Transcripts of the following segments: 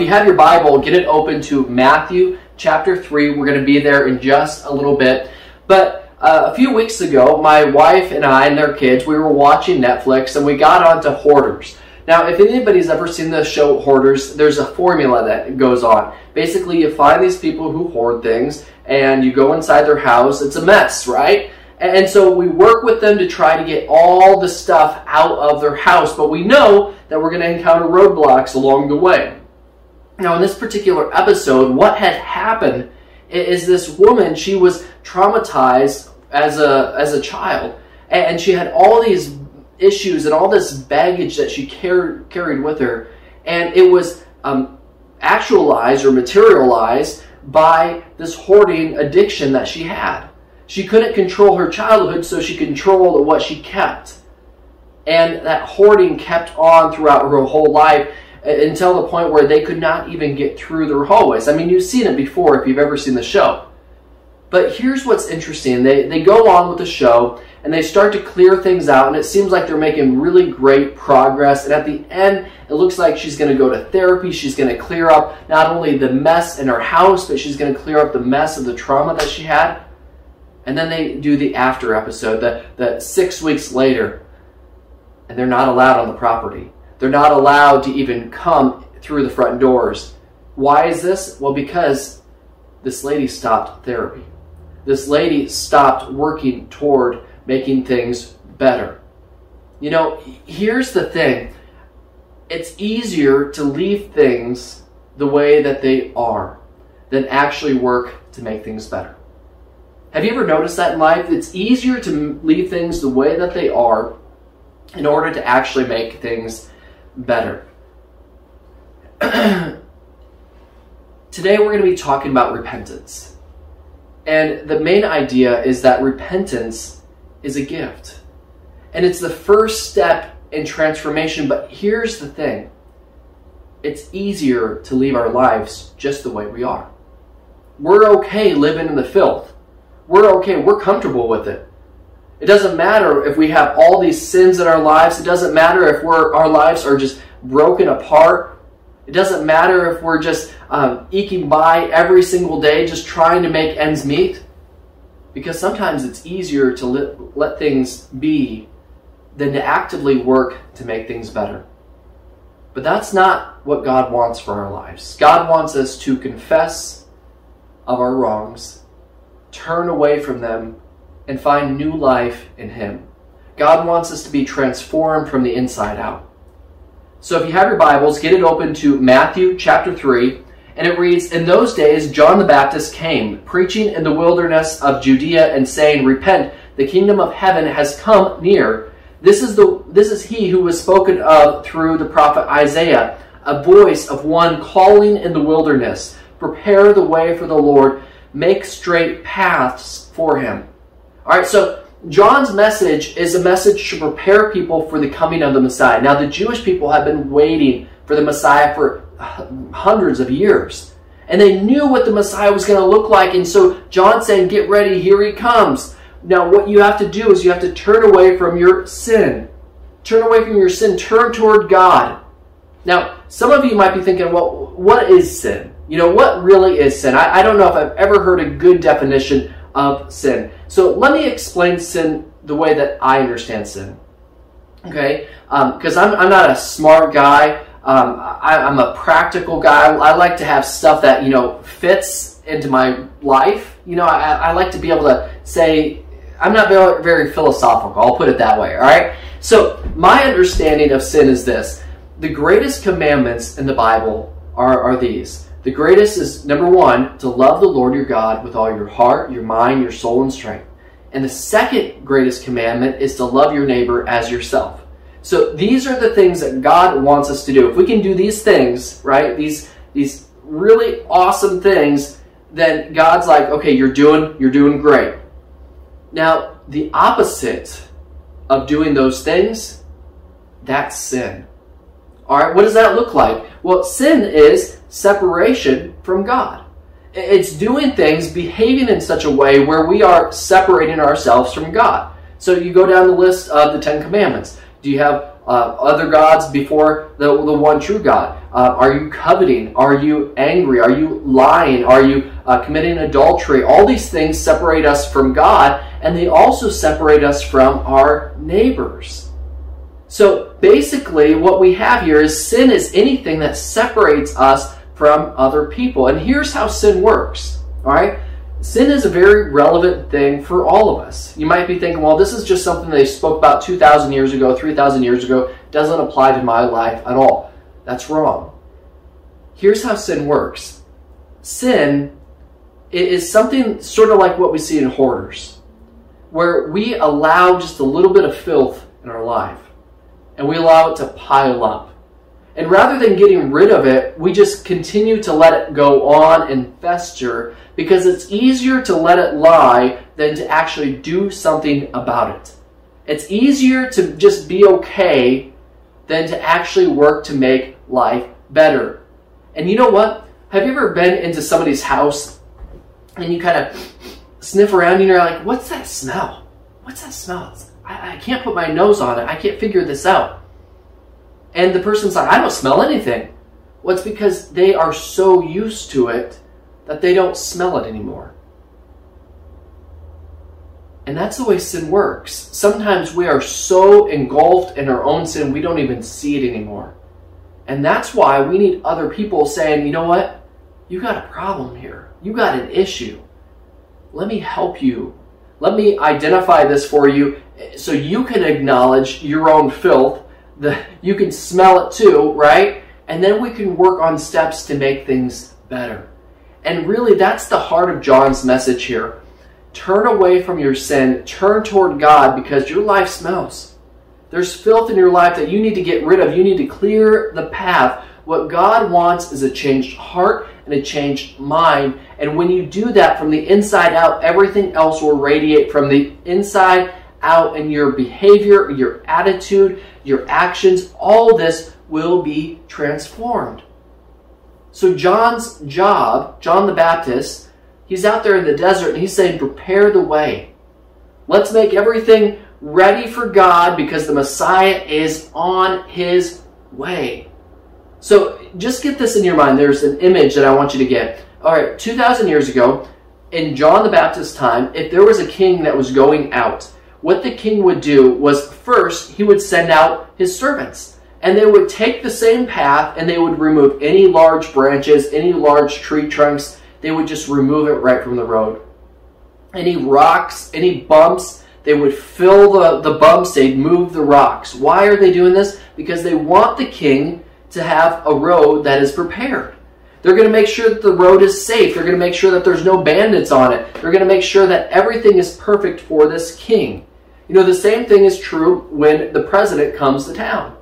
if you have your Bible, get it open to Matthew chapter 3. We're going to be there in just a little bit. But uh, a few weeks ago, my wife and I and their kids, we were watching Netflix and we got onto hoarders. Now, if anybody's ever seen the show Hoarders, there's a formula that goes on. Basically, you find these people who hoard things and you go inside their house. It's a mess, right? And so we work with them to try to get all the stuff out of their house, but we know that we're going to encounter roadblocks along the way. Now, in this particular episode, what had happened is this woman, she was traumatized as a, as a child, and she had all these issues and all this baggage that she car- carried with her, and it was um, actualized or materialized by this hoarding addiction that she had. She couldn't control her childhood, so she controlled what she kept. And that hoarding kept on throughout her whole life until the point where they could not even get through their hallways. I mean, you've seen it before if you've ever seen the show. But here's what's interesting. They, they go on with the show and they start to clear things out, and it seems like they're making really great progress. And at the end, it looks like she's going to go to therapy. She's going to clear up not only the mess in her house, but she's going to clear up the mess of the trauma that she had. And then they do the after episode, the, the six weeks later, and they're not allowed on the property. They're not allowed to even come through the front doors. Why is this? Well, because this lady stopped therapy. This lady stopped working toward making things better. You know, here's the thing it's easier to leave things the way that they are than actually work to make things better. Have you ever noticed that in life? It's easier to leave things the way that they are in order to actually make things better. Today we're going to be talking about repentance. And the main idea is that repentance is a gift. And it's the first step in transformation. But here's the thing it's easier to leave our lives just the way we are. We're okay living in the filth we're okay. We're comfortable with it. It doesn't matter if we have all these sins in our lives. It doesn't matter if we're, our lives are just broken apart. It doesn't matter if we're just um, eking by every single day, just trying to make ends meet. Because sometimes it's easier to let, let things be than to actively work to make things better. But that's not what God wants for our lives. God wants us to confess of our wrongs turn away from them, and find new life in Him. God wants us to be transformed from the inside out. So if you have your Bibles, get it open to Matthew chapter 3, and it reads In those days, John the Baptist came, preaching in the wilderness of Judea and saying, Repent, the kingdom of heaven has come near. This is, the, this is he who was spoken of through the prophet Isaiah, a voice of one calling in the wilderness, Prepare the way for the Lord make straight paths for him. All right, so John's message is a message to prepare people for the coming of the Messiah. Now, the Jewish people have been waiting for the Messiah for hundreds of years. And they knew what the Messiah was going to look like. And so John's saying, Get ready, here he comes. Now, what you have to do is you have to turn away from your sin. Turn away from your sin. Turn toward God. Now, some of you might be thinking, well, what is sin? You know, what really is sin? I, I don't know if I've ever heard a good definition of sin. So let me explain sin the way that I understand sin. Okay? Because um, I'm, I'm not a smart guy. Um, I, am a practical guy. I like to have stuff that, you know, fits into my life. You know, I, I like to be able to say, I'm not very, very philosophical. I'll put it that way. All right? So my understanding of sin is this. The greatest commandments in the Bible are, are these the greatest is number one, to love the Lord your God with all your heart, your mind, your soul, and strength. And the second greatest commandment is to love your neighbor as yourself. So these are the things that God wants us to do. If we can do these things, right, these these really awesome things, then God's like, okay, you're doing you're doing great. Now, the opposite of doing those things, that's sin. All right, what does that look like? Well, sin is separation from God. It's doing things, behaving in such a way where we are separating ourselves from God. So you go down the list of the Ten Commandments. Do you have uh, other gods before the, the one true God? Uh, are you coveting? Are you angry? Are you lying? Are you uh, committing adultery? All these things separate us from God, and they also separate us from our neighbors. So basically, what we have here is sin is anything that separates us from other people. And here's how sin works. All right? Sin is a very relevant thing for all of us. You might be thinking, well, this is just something they spoke about 2,000 years ago, 3,000 years ago, doesn't apply to my life at all. That's wrong. Here's how sin works sin is something sort of like what we see in hoarders, where we allow just a little bit of filth in our life and we allow it to pile up. And rather than getting rid of it, we just continue to let it go on and fester because it's easier to let it lie than to actually do something about it. It's easier to just be okay than to actually work to make life better. And you know what? Have you ever been into somebody's house and you kind of sniff around and you're like, what's that smell? What's that smell? I, I can't put my nose on it. I can't figure this out. And the person's like, I don't smell anything. Well, it's because they are so used to it that they don't smell it anymore. And that's the way sin works. Sometimes we are so engulfed in our own sin, we don't even see it anymore. And that's why we need other people saying, you know what? You got a problem here. You got an issue. Let me help you. Let me identify this for you so you can acknowledge your own filth. The, you can smell it too, right? And then we can work on steps to make things better. And really, that's the heart of John's message here. Turn away from your sin, turn toward God because your life smells. There's filth in your life that you need to get rid of. You need to clear the path. What God wants is a changed heart and a changed mind. And when you do that from the inside out, everything else will radiate from the inside out in your behavior, your attitude, your actions. All this will be transformed. So, John's job, John the Baptist, he's out there in the desert and he's saying, Prepare the way. Let's make everything ready for God because the Messiah is on his way. So, just get this in your mind. There's an image that I want you to get. All right, 2,000 years ago, in John the Baptist's time, if there was a king that was going out, what the king would do was first, he would send out his servants. And they would take the same path and they would remove any large branches, any large tree trunks. They would just remove it right from the road. Any rocks, any bumps, they would fill the, the bumps, they'd move the rocks. Why are they doing this? Because they want the king to have a road that is prepared. They're going to make sure that the road is safe. They're going to make sure that there's no bandits on it. They're going to make sure that everything is perfect for this king. You know, the same thing is true when the president comes to town.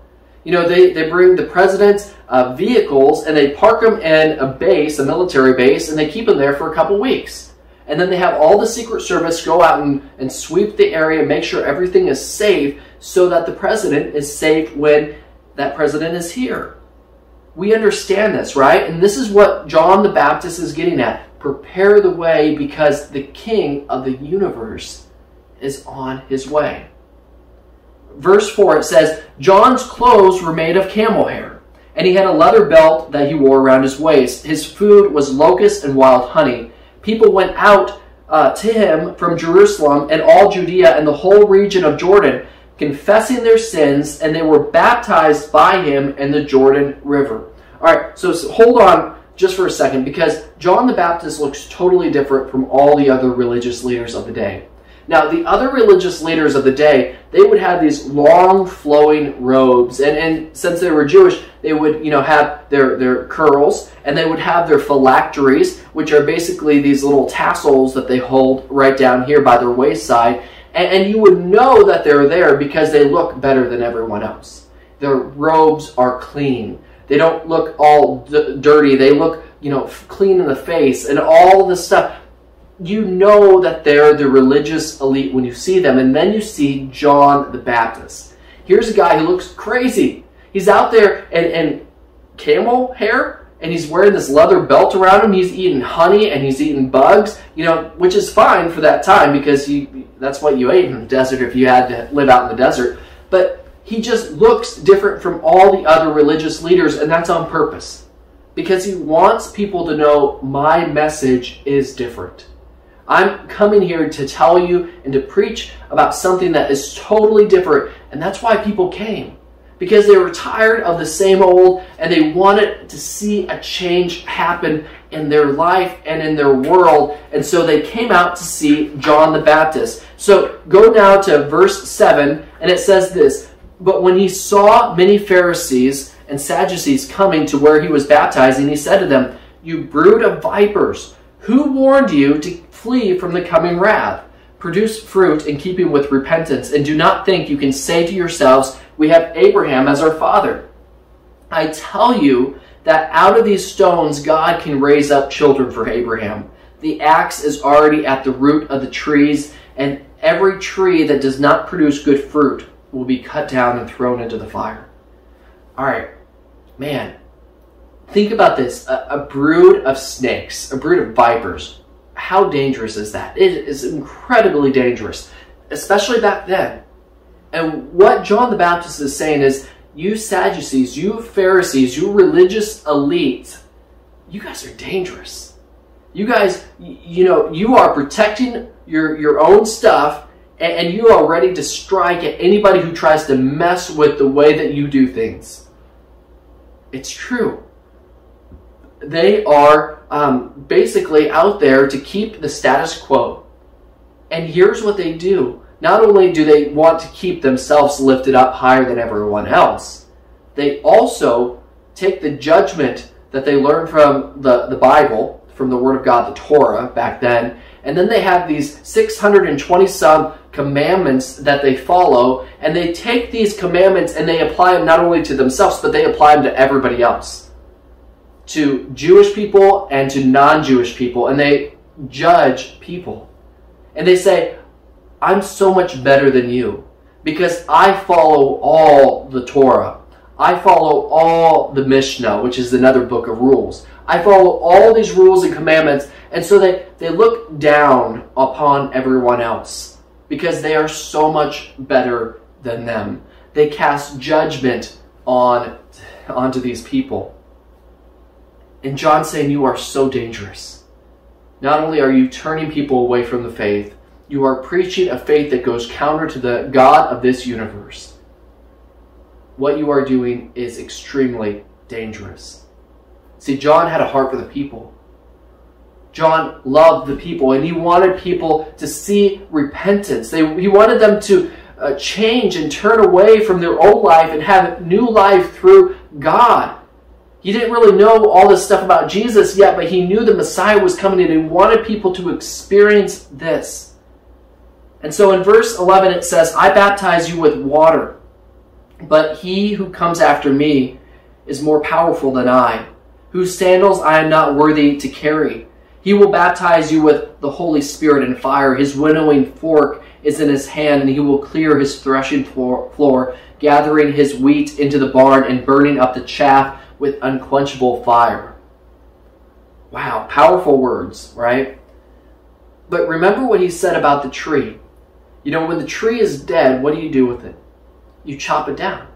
You know, they, they bring the president's uh, vehicles and they park them in a base, a military base, and they keep them there for a couple weeks. And then they have all the Secret Service go out and, and sweep the area, make sure everything is safe so that the president is safe when that president is here. We understand this, right? And this is what John the Baptist is getting at. Prepare the way because the king of the universe is on his way. Verse 4 it says, John's clothes were made of camel hair, and he had a leather belt that he wore around his waist. His food was locusts and wild honey. People went out uh, to him from Jerusalem and all Judea and the whole region of Jordan, confessing their sins, and they were baptized by him in the Jordan River. All right, so, so hold on just for a second because John the Baptist looks totally different from all the other religious leaders of the day. Now, the other religious leaders of the day, they would have these long flowing robes. And, and since they were Jewish, they would, you know, have their, their curls and they would have their phylacteries, which are basically these little tassels that they hold right down here by their waist side. And, and you would know that they're there because they look better than everyone else. Their robes are clean. They don't look all d- dirty. They look, you know, clean in the face and all this stuff you know that they're the religious elite when you see them. And then you see John the Baptist. Here's a guy who looks crazy. He's out there and, and camel hair and he's wearing this leather belt around him. He's eating honey and he's eating bugs, you know, which is fine for that time because you, that's what you ate in the desert if you had to live out in the desert. But he just looks different from all the other religious leaders, and that's on purpose. Because he wants people to know my message is different. I'm coming here to tell you and to preach about something that is totally different, and that's why people came because they were tired of the same old and they wanted to see a change happen in their life and in their world. And so they came out to see John the Baptist. So go now to verse 7, and it says this But when he saw many Pharisees and Sadducees coming to where he was baptizing, he said to them, You brood of vipers, who warned you to flee from the coming wrath? Produce fruit in keeping with repentance, and do not think you can say to yourselves, we have Abraham as our father. I tell you that out of these stones God can raise up children for Abraham. The axe is already at the root of the trees, and every tree that does not produce good fruit will be cut down and thrown into the fire. All right, man, think about this a, a brood of snakes, a brood of vipers. How dangerous is that? It is incredibly dangerous, especially back then. And what John the Baptist is saying is, you Sadducees, you Pharisees, you religious elite, you guys are dangerous. You guys, you know, you are protecting your, your own stuff and, and you are ready to strike at anybody who tries to mess with the way that you do things. It's true. They are um, basically out there to keep the status quo. And here's what they do not only do they want to keep themselves lifted up higher than everyone else, they also take the judgment that they learned from the, the Bible, from the Word of God, the Torah back then, and then they have these 620 some commandments that they follow, and they take these commandments and they apply them not only to themselves, but they apply them to everybody else. To Jewish people and to non Jewish people, and they judge people. And they say, I'm so much better than you because I follow all the Torah. I follow all the Mishnah, which is another book of rules. I follow all these rules and commandments, and so they, they look down upon everyone else because they are so much better than them. They cast judgment on onto these people. And John saying, You are so dangerous. Not only are you turning people away from the faith, you are preaching a faith that goes counter to the God of this universe. What you are doing is extremely dangerous. See, John had a heart for the people. John loved the people and he wanted people to see repentance. They, he wanted them to uh, change and turn away from their old life and have a new life through God. He didn't really know all this stuff about Jesus yet, but he knew the Messiah was coming and he wanted people to experience this. And so in verse 11 it says, I baptize you with water, but he who comes after me is more powerful than I, whose sandals I am not worthy to carry. He will baptize you with the Holy Spirit and fire. His winnowing fork is in his hand, and he will clear his threshing floor, gathering his wheat into the barn and burning up the chaff with unquenchable fire. Wow, powerful words, right? But remember what he said about the tree. You know, when the tree is dead, what do you do with it? You chop it down.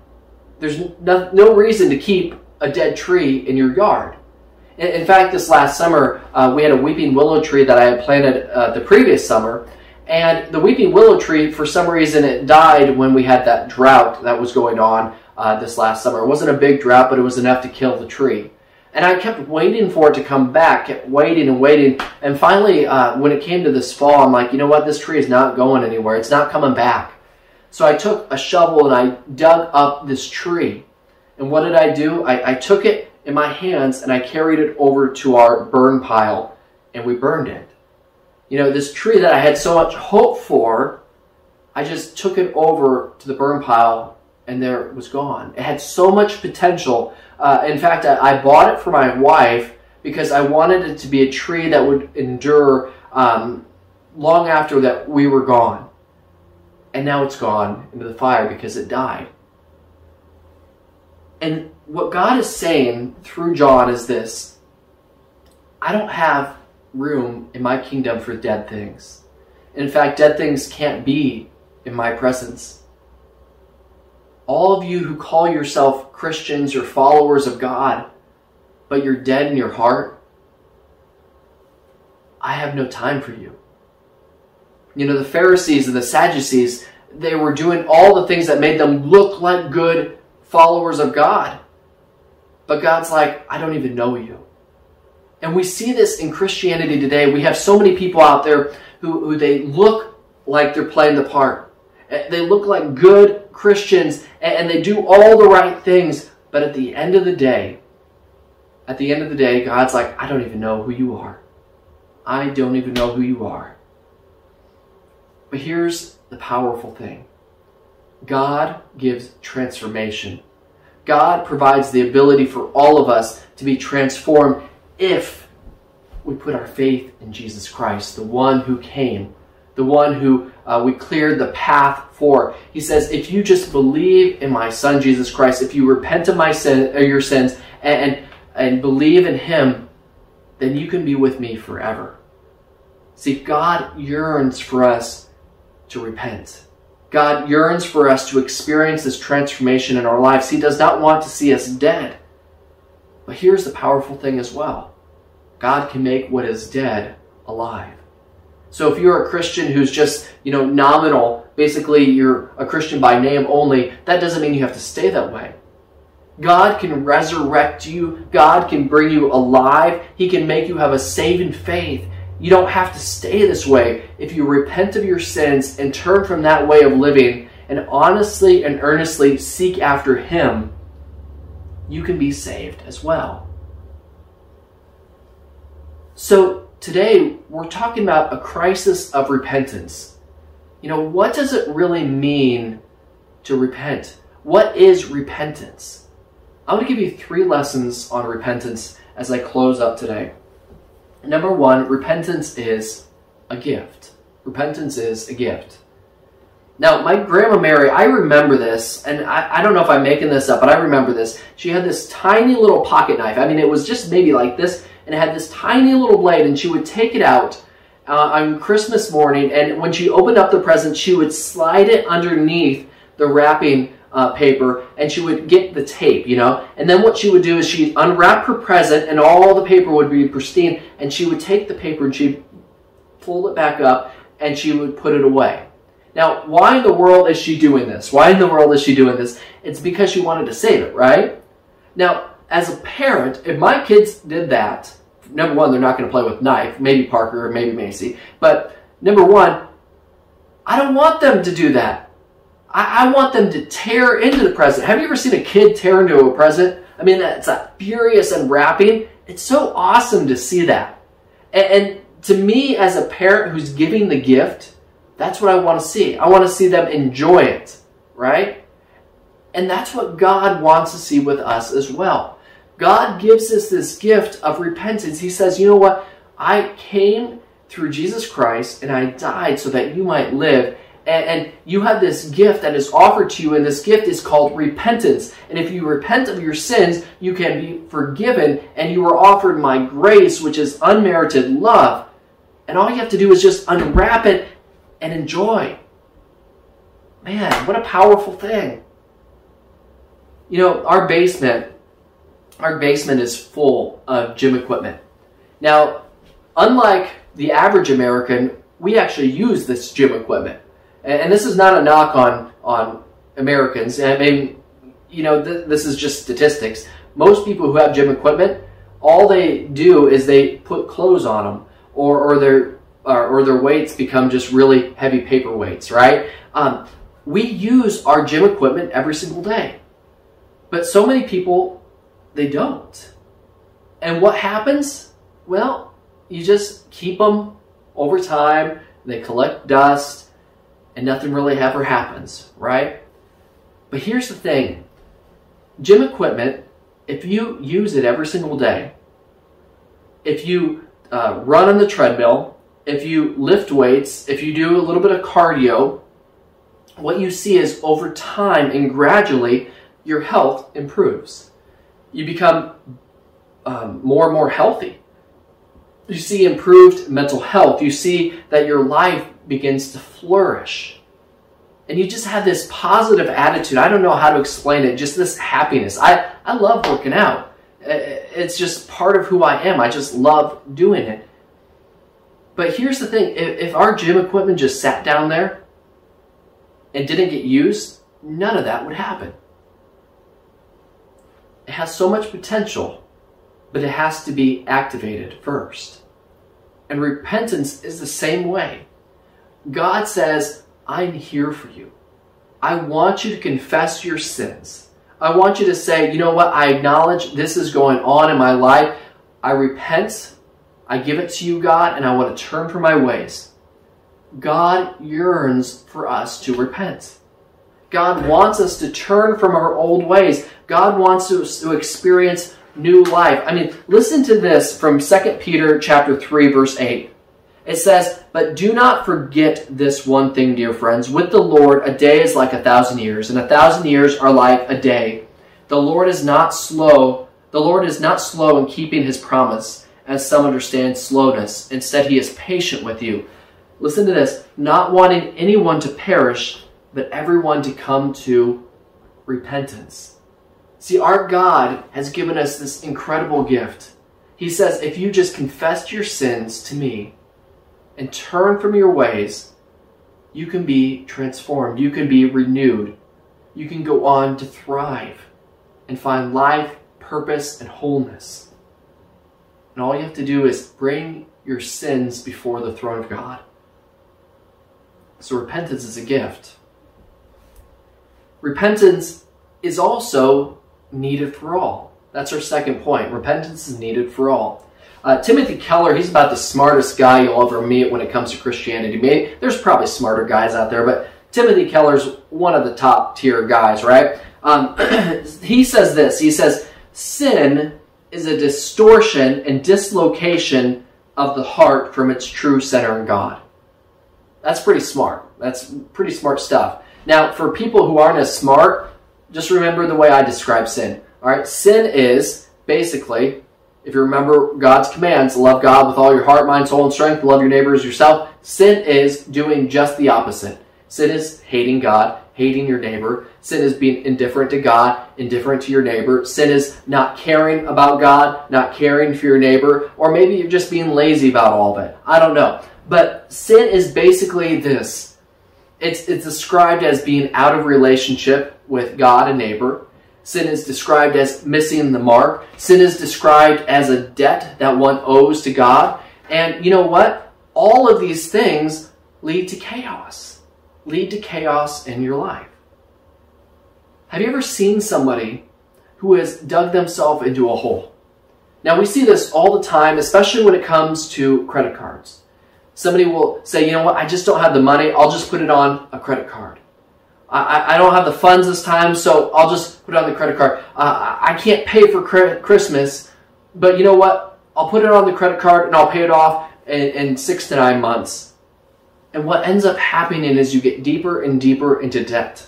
There's no, no reason to keep a dead tree in your yard. In, in fact, this last summer, uh, we had a weeping willow tree that I had planted uh, the previous summer. And the weeping willow tree, for some reason, it died when we had that drought that was going on uh, this last summer. It wasn't a big drought, but it was enough to kill the tree. And I kept waiting for it to come back, kept waiting and waiting. And finally, uh, when it came to this fall, I'm like, you know what? This tree is not going anywhere. It's not coming back. So I took a shovel and I dug up this tree. And what did I do? I, I took it in my hands and I carried it over to our burn pile and we burned it. You know, this tree that I had so much hope for, I just took it over to the burn pile and there it was gone. It had so much potential uh, in fact, I, I, bought it for my wife because I wanted it to be a tree that would endure um, long after that we were gone. And now it's gone into the fire because it died. And what God is saying through John is this I don't have room in my kingdom for dead things. In fact, dead things can't be in my presence. All of you who call yourself Christians or followers of God, but you're dead in your heart, I have no time for you. You know, the Pharisees and the Sadducees, they were doing all the things that made them look like good followers of God. But God's like, I don't even know you. And we see this in Christianity today. We have so many people out there who, who they look like they're playing the part. They look like good Christians and they do all the right things. But at the end of the day, at the end of the day, God's like, I don't even know who you are. I don't even know who you are. But here's the powerful thing God gives transformation. God provides the ability for all of us to be transformed if we put our faith in Jesus Christ, the one who came, the one who uh, we cleared the path for. He says, if you just believe in my Son Jesus Christ, if you repent of my sin, or your sins, and, and and believe in Him, then you can be with me forever. See, God yearns for us to repent. God yearns for us to experience this transformation in our lives. He does not want to see us dead. But here's the powerful thing as well God can make what is dead alive. So if you're a Christian who's just, you know, nominal, basically you're a Christian by name only, that doesn't mean you have to stay that way. God can resurrect you. God can bring you alive. He can make you have a saving faith. You don't have to stay this way. If you repent of your sins and turn from that way of living and honestly and earnestly seek after Him, you can be saved as well. So today we're talking about a crisis of repentance. You know, what does it really mean to repent? What is repentance? I want to give you three lessons on repentance as I close up today. Number one, repentance is a gift. Repentance is a gift. Now, my grandma Mary, I remember this, and I, I, don't know if I'm making this up, but I remember this. She had this tiny little pocket knife. I mean, it was just maybe like this, and it had this tiny little blade, and she would take it out uh, on Christmas morning, and when she opened up the present, she would slide it underneath the wrapping uh, paper and she would get the tape, you know. And then what she would do is she'd unwrap her present and all the paper would be pristine. And she would take the paper and she'd fold it back up and she would put it away. Now, why in the world is she doing this? Why in the world is she doing this? It's because she wanted to save it, right? Now, as a parent, if my kids did that, number one, they're not going to play with knife, maybe Parker maybe Macy, but number one, I don't want them to do that. I, I, want them to tear into the present. Have you ever seen a kid tear into a present? I mean, it's that furious unwrapping. It's so awesome to see that. And, and to me, as a parent who's giving the gift, that's what I want to see. I want to see them enjoy it, right? And that's what God wants to see with us as well. God gives us this gift of repentance. He says, you know what? I came through Jesus Christ and I died so that you might live and, and, you have this gift that is offered to you, and this gift is called repentance. And if you repent of your sins, you can be forgiven, and you are offered my grace, which is unmerited love. And all you have to do is just unwrap it and enjoy. Man, what a powerful thing. You know, our basement, our basement is full of gym equipment. Now, unlike the average American, we actually use this gym equipment and, this is not a knock on on Americans. I mean, you know, th- this is just statistics. Most people who have gym equipment, all they do is they put clothes on them, or or their or, or their weights become just really heavy paper weights, right? Um, we use our gym equipment every single day, but so many people they don't. And what happens? Well, you just keep them over time. They collect dust and nothing really ever happens, right? But here's the thing gym equipment, if you use it every single day, if you uh, run on the treadmill, if you lift weights, if you do a little bit of cardio, what you see is over time and gradually your health improves. You become um, more and more healthy. You see improved mental health. You see that your life begins to flourish. and you just have this positive attitude. I don't know how to explain it, just this happiness. I, I love working out. It's just part of who I am. I just love doing it. But here's the thing if, if our gym equipment just sat down there and didn't get used, none of that would happen. It has so much potential, but it has to be activated first. And repentance is the same way. God says, I'm here for you. I want you to confess your sins. I want you to say, you know what? I acknowledge this is going on in my life. I repent. I give it to you, God, and I want to turn from my ways. God yearns for us to repent. God wants us to turn from our old ways. God wants us to experience new life. I mean, listen to this from 2 Peter chapter 3 verse 8. It says, But do not forget this one thing, dear friends. With the Lord, a day is like a thousand years, and a thousand years are like a day. The Lord is not slow. The Lord is not slow in keeping his promise, as some understand slowness. Instead, he is patient with you. Listen to this not wanting anyone to perish, but everyone to come to repentance. See, our God has given us this incredible gift. He says, if you just confess your sins to me, and turn from your ways, you can be transformed. You can be renewed. You can go on to thrive and find life, purpose, and wholeness. And all you have to do is bring your sins before the throne of God. So repentance is a gift. Repentance is also needed for all. That's our second point. Repentance is needed for all. Uh, Timothy Keller, he's about the smartest guy you'll ever meet when it comes to Christianity. Maybe there's probably smarter guys out there, but Timothy Keller's one of the top tier guys, right? Um, he says this. He says, "Sin is a distortion and dislocation of the heart from its true center in God." That's pretty smart. That's pretty smart stuff. Now, for people who aren't as smart, just remember the way I describe sin. All right, sin is basically if you remember God's commands, love God with all your heart, mind, soul, and strength, love your neighbor as yourself, sin is doing just the opposite. Sin is hating God, hating your neighbor. Sin is being indifferent to God, indifferent to your neighbor. Sin is not caring about God, not caring for your neighbor, or maybe you're just being lazy about all of it. I don't know. But sin is basically this. It's, it's described as being out of relationship with God and neighbor. Sin is described as missing the mark. Sin is described as a debt that one owes to God. And you know what? All of these things lead to chaos, lead to chaos in your life. Have you ever seen somebody who has dug themselves into a hole? Now, we see this all the time, especially when it comes to credit cards. Somebody will say, you know what, I just don't have the money, I'll just put it on a credit card. I, I don't have the funds this time, so I'll just put it on the credit card. Uh, I can't pay for Christmas, but you know what? I'll put it on the credit card and I'll pay it off in, in six to nine months. And what ends up happening is you get deeper and deeper into debt.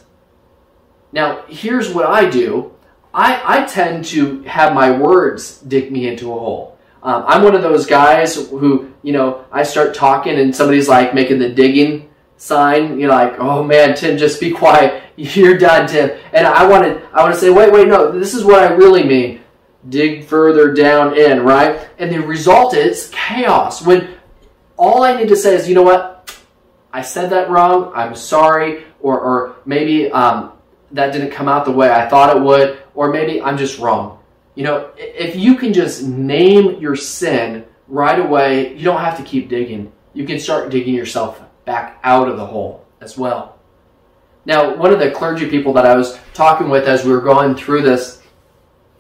Now, here's what I do I, I tend to have my words dig me into a hole. Um, I'm one of those guys who, you know, I start talking and somebody's like making the digging sign. You're like, oh man, Tim, just be quiet. You're done, Tim. And I want to, I want to say, wait, wait, no, this is what I really mean. Dig further down in, right? And the result is chaos. When all I need to say is, you know what? I said that wrong. I'm sorry. Or, or maybe um, that didn't come out the way I thought it would. Or maybe I'm just wrong. You know, if you can just name your sin right away, you don't have to keep digging. You can start digging yourself back out of the hole as well. Now, one of the clergy people that I was talking with as we were going through this,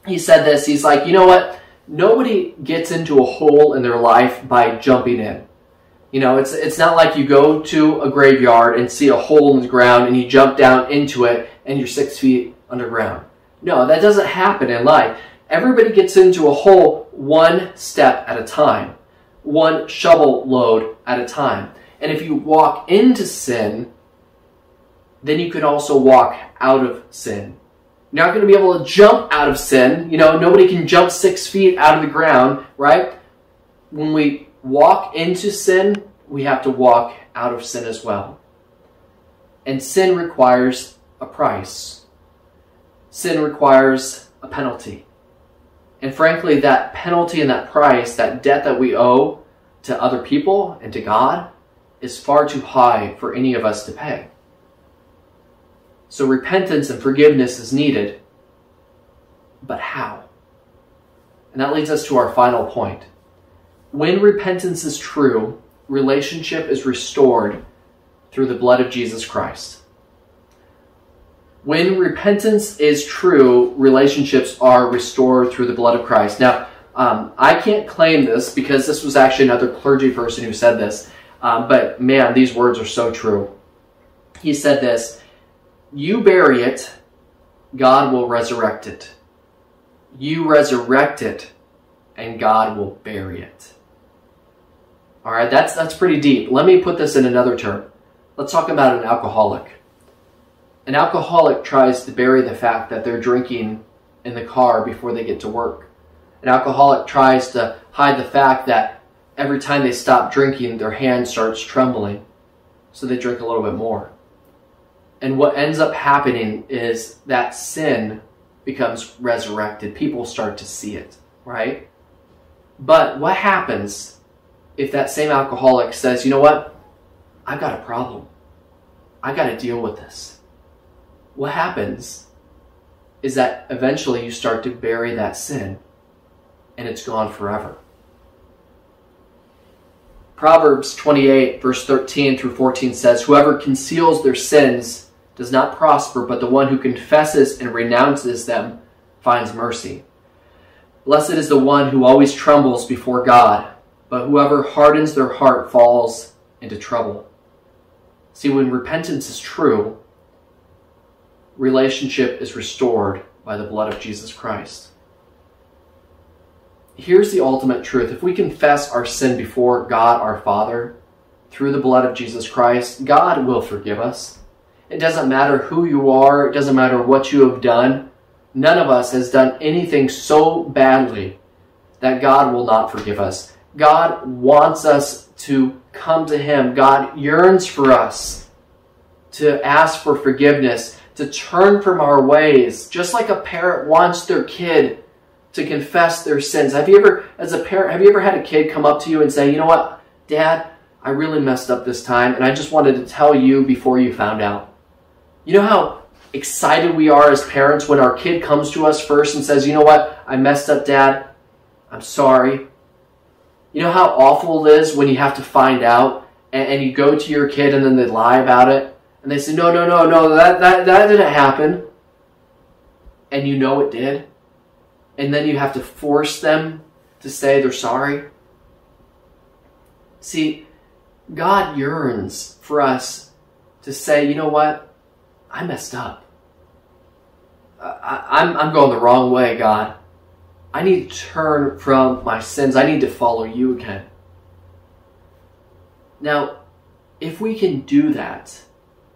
he said this. He's like, you know what? Nobody gets into a hole in their life by jumping in. You know, it's it's not like you go to a graveyard and see a hole in the ground and you jump down into it and you're six feet underground. No, that doesn't happen in life. Everybody gets into a hole one step at a time, one shovel load at a time. And if you walk into sin, then you can also walk out of sin. You're not going to be able to jump out of sin. You know, nobody can jump six feet out of the ground, right? When we walk into sin, we have to walk out of sin as well. And sin requires a price. Sin requires a penalty. And frankly, that penalty and that price, that debt that we owe to other people and to God, is far too high for any of us to pay. So repentance and forgiveness is needed. But how? And that leads us to our final point. When repentance is true, relationship is restored through the blood of Jesus Christ. When repentance is true, relationships are restored through the blood of Christ. Now, um, I can't claim this because this was actually another clergy person who said this, um, but man, these words are so true. He said this You bury it, God will resurrect it. You resurrect it, and God will bury it. All right, that's that's pretty deep. Let me put this in another term. Let's talk about an alcoholic. An alcoholic tries to bury the fact that they're drinking in the car before they get to work. An alcoholic tries to hide the fact that every time they stop drinking, their hand starts trembling, so they drink a little bit more. And what ends up happening is that sin becomes resurrected. People start to see it, right? But what happens if that same alcoholic says, you know what? I've got a problem. I got to deal with this. What happens is that eventually you start to bury that sin and it's gone forever. Proverbs 28, verse 13 through 14 says, Whoever conceals their sins does not prosper, but the one who confesses and renounces them finds mercy. Blessed is the one who always trembles before God but whoever hardens their heart falls into trouble. See, when repentance is true, relationship is restored by the blood of Jesus Christ. Here's the ultimate truth. If we confess our sin before God our Father through the blood of Jesus Christ, God will forgive us. It doesn't matter who you are, it doesn't matter what you have done. None of us has done anything so badly that God will not forgive us. God wants us to come to Him. God yearns for us to ask for forgiveness, to turn from our ways, just like a parent wants their kid to confess their sins. Have you ever, as a parent, have you ever had a kid come up to you and say, you know what, Dad, I really messed up this time, and I just wanted to tell you before you found out? You know how excited we are as parents when our kid comes to us first and says, you know what, I messed up, Dad. I'm sorry. You know how awful it is when you have to find out and, and you go to your kid and then they lie about it? And they said, no, no, no, no, that, that, that didn't happen. And you know it did. And then you have to force them to say they're sorry. See, God yearns for us to say, you know what? I messed up. I, I'm, I'm going the wrong way, God. I need to turn from my sins. I need to follow you again. Now, if we can do that,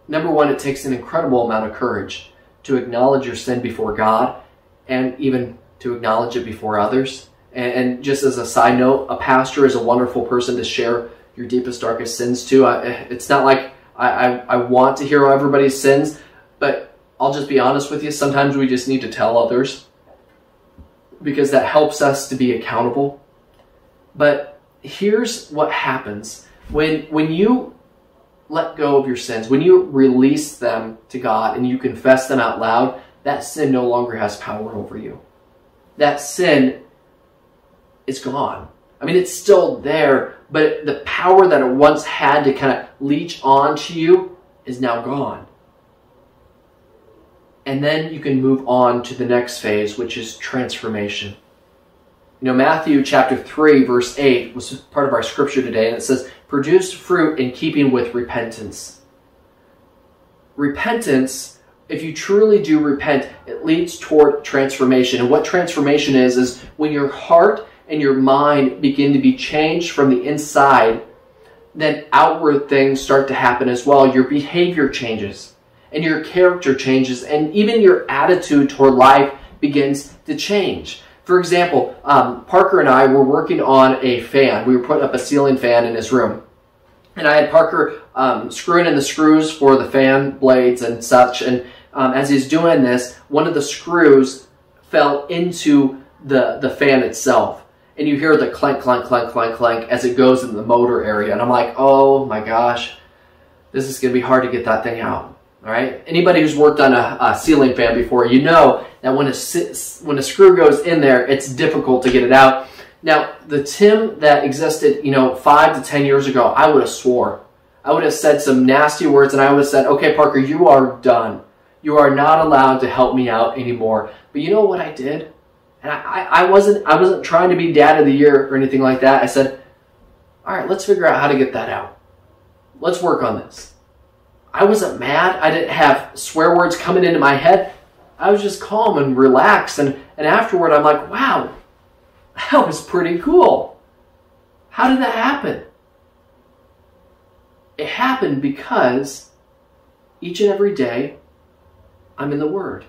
number one, it takes an incredible amount of courage to acknowledge your sin before God and even to acknowledge it before others. And, just as a side note, a pastor is a wonderful person to share your deepest, darkest sins to. It's not like I, I, I want to hear everybody's sins, but I'll just be honest with you. Sometimes we just need to tell others because that helps us to be accountable. But here's what happens when when you let go of your sins, when you release them to God and you confess them out loud, that sin no longer has power over you. That sin is gone. I mean, it's still there, but the power that it once had to kind of leech onto you is now gone and then you can move on to the next phase, which is transformation. You know, Matthew chapter 3, verse 8 was part of our scripture today, and it says, Produce fruit in keeping with repentance. Repentance, if you truly do repent, it leads toward transformation. And what transformation is, is when your heart and your mind begin to be changed from the inside, then outward things start to happen as well. Your behavior changes and your character changes, and even your attitude toward life begins to change. For example, um, Parker and I were working on a fan. We were putting up a ceiling fan in his room. and I had Parker um, screwing in the screws for the fan blades and such. And um, as he's doing this, one of the screws fell into the the fan itself, and you hear the clank, clank, clank, clank, clank as it goes in the motor area. And I'm like, oh my gosh, this is going to be hard to get that thing out. All right. Anybody who's worked on a, a ceiling fan before, you know that when a when a screw goes in there, it's difficult to get it out. Now, the Tim that existed, you know, five to ten years ago, I would have swore. I would have said some nasty words, and I would have said, "Okay, Parker, you are done. You are not allowed to help me out anymore." But you know what I did? And I, I wasn't I wasn't trying to be dad of the year or anything like that. I said, "All right, let's figure out how to get that out. Let's work on this." I wasn't mad. I didn't have swear words coming into my head. I was just calm and relaxed. And, and afterward, I'm like, wow, that was pretty cool. How did that happen? It happened because each and every day I'm in the Word.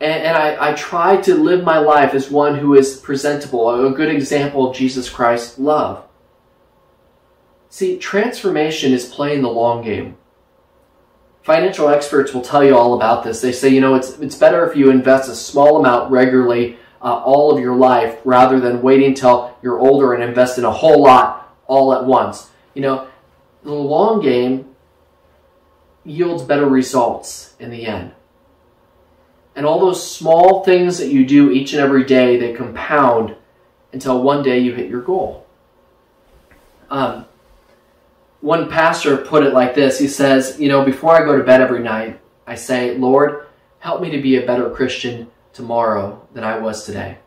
And, and I, I try to live my life as one who is presentable, a good example of Jesus Christ's love. See, transformation is playing the long game. Financial experts will tell you all about this. They say, you know, it's, it's better if you invest a small amount regularly uh, all of your life rather than waiting until you're older and invest in a whole lot all at once. You know, the long game yields better results in the end. And all those small things that you do each and every day, they compound until one day you hit your goal. Um, one pastor put it like this He says, You know, before I go to bed every night, I say, Lord, help me to be a better Christian tomorrow than I was today.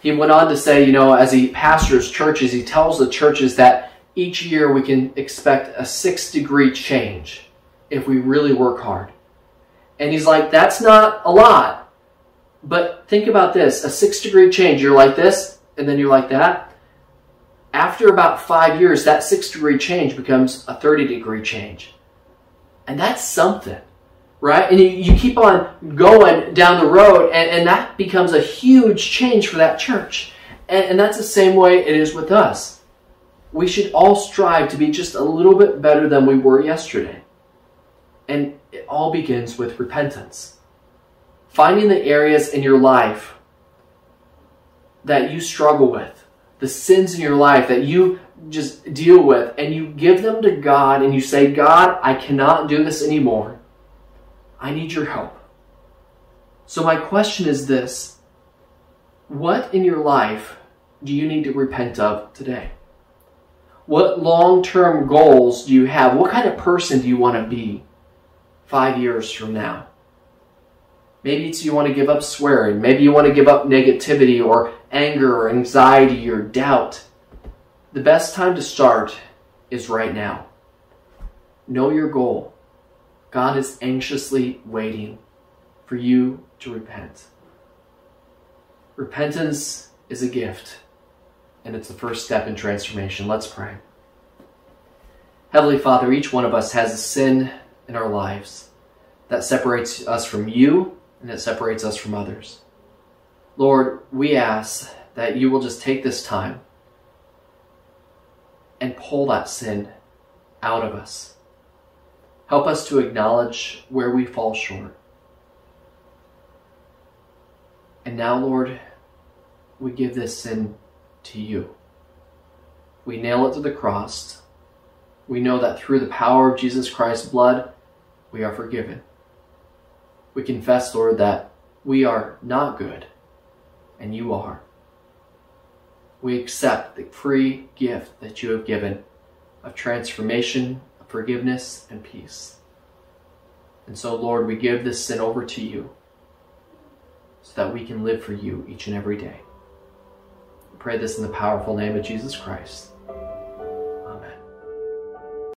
He went on to say, you know, as he pastors churches, he tells the churches that each year we can expect a six degree change if we really work hard. And he's like, that's not a lot. But think about this a six degree change, you're like this, and then you're like that. After about five years, that six degree change becomes a 30 degree change. And that's something right? And you, you keep on going down the road, and, and that becomes a huge change for that church. And, and that's the same way it is with us. We should all strive to be just a little bit better than we were yesterday. And it all begins with repentance. Finding the areas in your life that you struggle with, the sins in your life that you just deal with, and you give them to God and you say, God, I cannot do this anymore. I need your help. So, my question is this What in your life do you need to repent of today? What long term goals do you have? What kind of person do you want to be five years from now? Maybe it's you want to give up swearing. Maybe you want to give up negativity or anger or anxiety or doubt. The best time to start is right now. Know your goal. God is anxiously waiting for you to repent. Repentance is a gift, and it's the first step in transformation. Let's pray. Heavenly Father, each one of us has a sin in our lives that separates us from you and that separates us from others. Lord, we ask that you will just take this time and pull that sin out of us Help us to acknowledge where we fall short. And now, Lord, we give this sin to you. We nail it to the cross. We know that through the power of Jesus Christ's blood, we are forgiven. We confess, Lord, that we are not good, and you are. We accept the free gift that you have given of transformation of forgiveness, and peace. And so, Lord, we give this sin over to you so that we can live for you each and every day. We pray this in the powerful name of Jesus Christ.